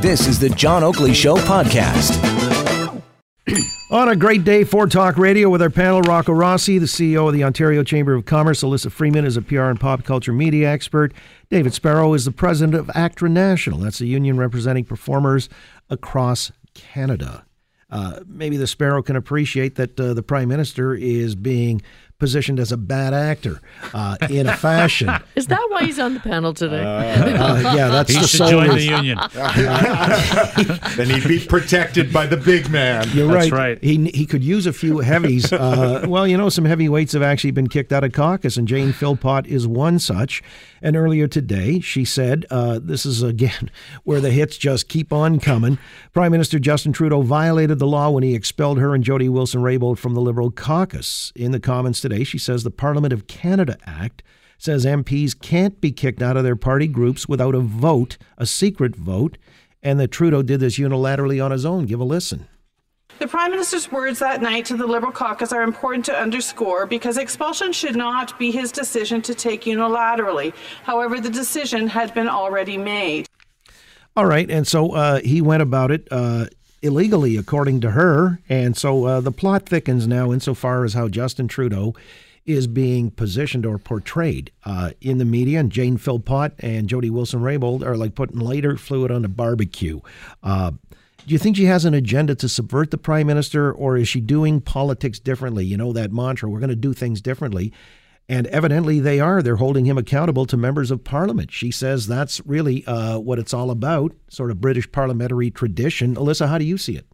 This is the John Oakley Show podcast. On a great day for Talk Radio with our panel, Rocco Rossi, the CEO of the Ontario Chamber of Commerce. Elissa Freeman is a PR and pop culture media expert. David Sparrow is the president of ACTRA National. That's a union representing performers across Canada. Uh, maybe the Sparrow can appreciate that uh, the Prime Minister is being positioned as a bad actor uh, in a fashion. Is that why he's on the panel today? Uh, yeah, that's He the should sole join the union. then he'd be protected by the big man. You're That's right. right. He he could use a few heavies. Uh, well, you know, some heavyweights have actually been kicked out of caucus, and Jane Philpott is one such. And earlier today, she said, uh, "This is again where the hits just keep on coming." Prime Minister Justin Trudeau violated the law when he expelled her and Jody Wilson-Raybould from the Liberal caucus. In the comments today, she says the Parliament of Canada Act says MPs can't be kicked out of their party groups without a vote, a secret vote, and that Trudeau did this unilaterally on his own. Give a listen. The Prime Minister's words that night to the Liberal caucus are important to underscore because expulsion should not be his decision to take unilaterally. However, the decision had been already made. All right, and so uh, he went about it uh, illegally, according to her, and so uh, the plot thickens now insofar as how Justin Trudeau is being positioned or portrayed uh, in the media, and Jane Philpott and Jody Wilson-Raybould are like putting lighter fluid on a barbecue. Uh, do you think she has an agenda to subvert the prime minister, or is she doing politics differently? You know that mantra: "We're going to do things differently." And evidently they are. They're holding him accountable to members of parliament. She says that's really uh, what it's all about, sort of British parliamentary tradition. Elissa, how do you see it?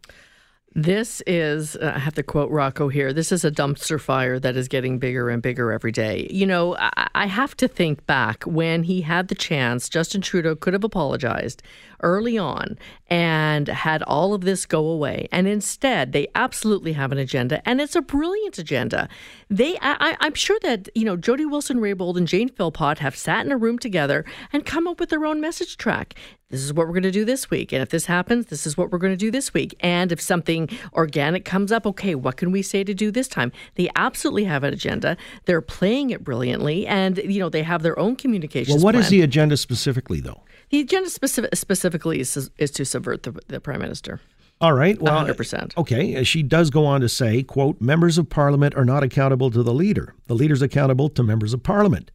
This is, uh, I have to quote Rocco here, this is a dumpster fire that is getting bigger and bigger every day. You know, I, I have to think back when he had the chance, Justin Trudeau could have apologized early on and had all of this go away. And instead, they absolutely have an agenda, and it's a brilliant agenda. They, I, I'm sure that, you know, Jody Wilson Raybould and Jane Philpott have sat in a room together and come up with their own message track. This is what we're going to do this week. And if this happens, this is what we're going to do this week. And if something organic comes up, okay, what can we say to do this time? They absolutely have an agenda. They're playing it brilliantly. And, you know, they have their own communication. Well, what is plan. the agenda specifically, though? The agenda specific, specifically is, is to subvert the, the prime minister. All right. Well, 100%. Okay. uh, She does go on to say, quote, members of parliament are not accountable to the leader. The leader's accountable to members of parliament.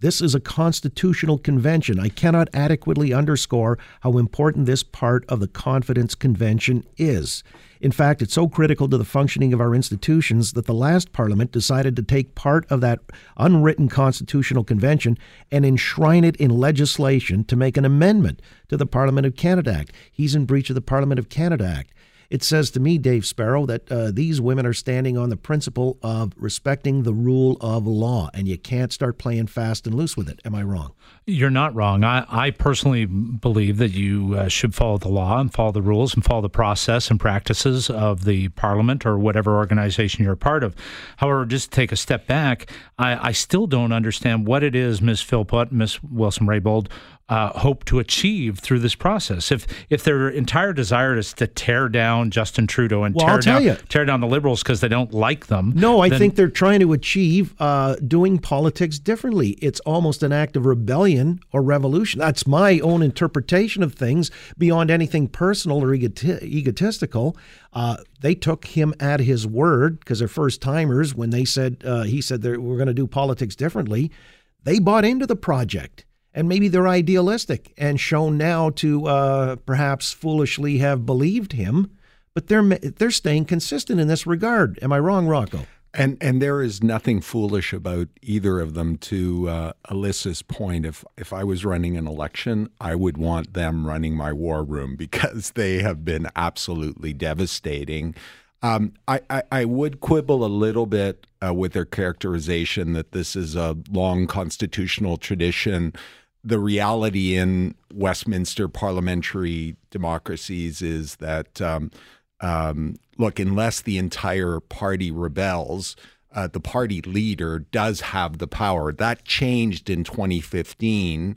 This is a constitutional convention. I cannot adequately underscore how important this part of the confidence convention is. In fact, it's so critical to the functioning of our institutions that the last parliament decided to take part of that unwritten constitutional convention and enshrine it in legislation to make an amendment to the Parliament of Canada Act. He's in breach of the Parliament of Canada Act. It says to me, Dave Sparrow, that uh, these women are standing on the principle of respecting the rule of law, and you can't start playing fast and loose with it. Am I wrong? You're not wrong. I, I personally believe that you uh, should follow the law and follow the rules and follow the process and practices of the parliament or whatever organization you're a part of. However, just to take a step back, I, I still don't understand what it is Ms. Philpott, Ms. Wilson Raybould, uh, hope to achieve through this process. If if their entire desire is to tear down Justin Trudeau and Well, tear down you. tear down the Liberals because they don't like them, No, I think they're trying to achieve uh, doing politics differently. It's almost an act of rebellion or revolution. That's my own interpretation of things beyond anything personal or egoti- egotistical. Uh, they took him at his word because they're first timers when they said, uh, he said, we're going to do politics differently. They bought into the project. And maybe they're idealistic and shown now to uh, perhaps foolishly have believed him, but they're they're staying consistent in this regard. Am I wrong, Rocco? And and there is nothing foolish about either of them. To uh, Elissa's point, if if I was running an election, I would want them running my war room because they have been absolutely devastating. Um, I, I, I would quibble a little bit uh, with their characterization that this is a long constitutional tradition. The reality in Westminster parliamentary democracies is that um, um, look, unless the entire party rebels, uh, the party leader does have the power. That changed in 2015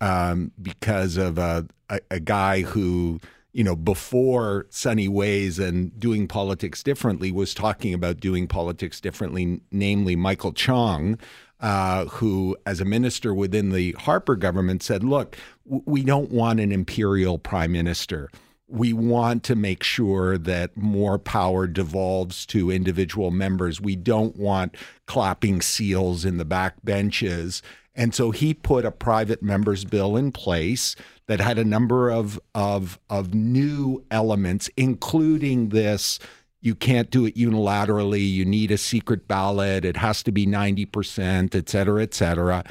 um, because of a, a, a guy who, you know, before Sunny Ways and doing politics differently was talking about doing politics differently, namely Michael Chong. Uh, who, as a minister within the Harper government, said, Look, we don't want an imperial prime minister. We want to make sure that more power devolves to individual members. We don't want clapping seals in the back benches. And so he put a private members bill in place that had a number of, of, of new elements, including this you can't do it unilaterally. You need a secret ballot. It has to be 90%, et cetera, et cetera.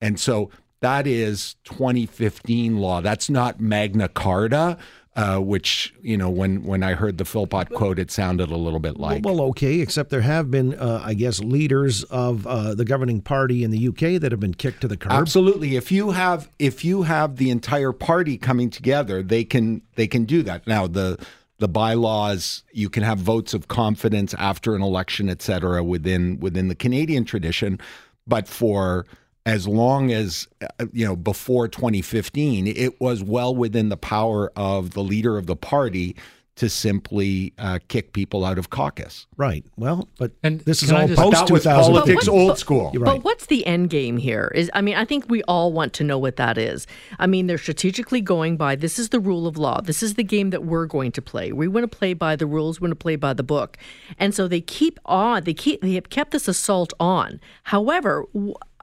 And so that is 2015 law. That's not Magna Carta. Uh, which you know, when when I heard the Philpott quote, it sounded a little bit like. Well, okay, except there have been, uh, I guess, leaders of uh, the governing party in the UK that have been kicked to the curb. Absolutely. If you have if you have the entire party coming together, they can they can do that. Now the the bylaws you can have votes of confidence after an election et cetera within within the canadian tradition. But for as long as uh, you know before 2015 it was well within the power of the leader of the party to simply uh, kick people out of caucus. Right. Well, but And this is all just- post 2000. politics But old school. You're right. But what's the end game here? Is I mean, I think we all want to know what that is. I mean, they're strategically going by this is the rule of law. This is the game that we're going to play. We want to play by the rules. We want to play by the book. And so they keep on. They keep. They have kept this assault on. However.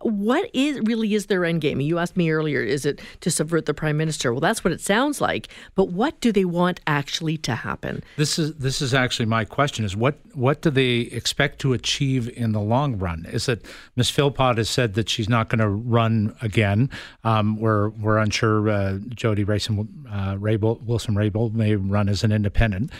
Wh- what is really is their end game? You asked me earlier, is it to subvert the prime minister? Well, that's what it sounds like. But what do they want actually to happen? This is this is actually my question: is what what do they expect to achieve in the long run? Is it Ms. Philpott has said that she's not going to run again? Um, we're we're unsure. Uh, Jody Rayson, uh, Rabel, Wilson Rabel may run as an independent.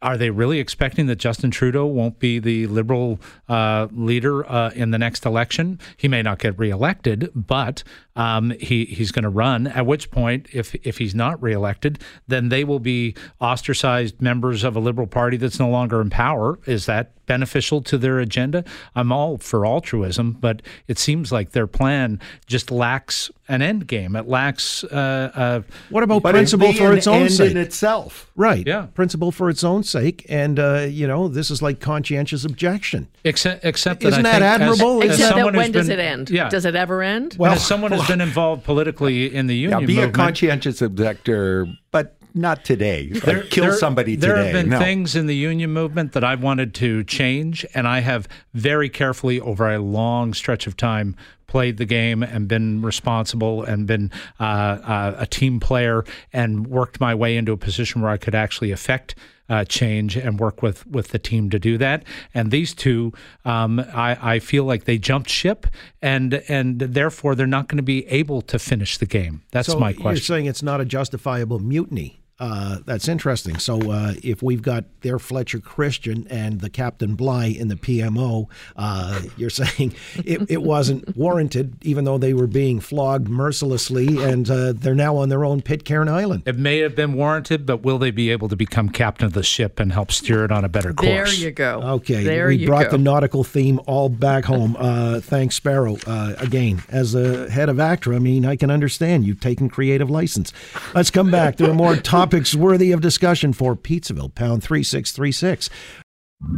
Are they really expecting that Justin Trudeau won't be the Liberal uh, leader uh, in the next election? He may not get reelected, but um, he he's going to run. At which point, if if he's not reelected, then they will be ostracized members of a Liberal Party that's no longer in power. Is that beneficial to their agenda? I'm all for altruism, but it seems like their plan just lacks an end game. It lacks. Uh, uh, what about principle for its own end sake? in itself. right. Yeah. Principle for its own sake. And, uh, you know, this is like conscientious objection. except, except that Isn't I that think as- admirable? as As Except someone that who's when does been- it end? Yeah. Does it ever end? Well, as someone who's been involved politically in the union Yeah, be movement, a conscientious objector, but not today. Like, kill there- somebody there today. have been no. things in the union movement that I've wanted to change, and I have very carefully, over a long stretch of time, played the game and been responsible and been uh, uh, a team player and worked my way into a position where I could actually affect. Uh, change and work with with the team to do that. And these two, um, I, I feel like they jumped ship, and and therefore they're not going to be able to finish the game. That's so my You're question. saying it's not a justifiable mutiny. Uh, that's interesting. So uh, if we've got their Fletcher Christian and the Captain Bligh in the PMO, uh, you're saying it, it wasn't warranted, even though they were being flogged mercilessly, and uh, they're now on their own Pitcairn Island. It may have been warranted, but will they be able to become captain of the ship and help steer it on a better course? there you go. Okay, there we you brought go. the nautical theme all back home. Uh, thanks, Sparrow. Uh, again, as a head of ACTRA, I mean, I can understand you've taken creative license. Let's come back. There are more topics worthy of discussion for Pizzaville, pound 3636.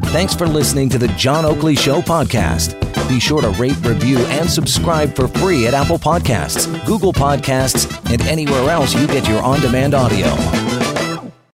Thanks for listening to the John Oakley Show podcast. Be sure to rate, review, and subscribe for free at Apple Podcasts, Google Podcasts, and anywhere else you get your on demand audio.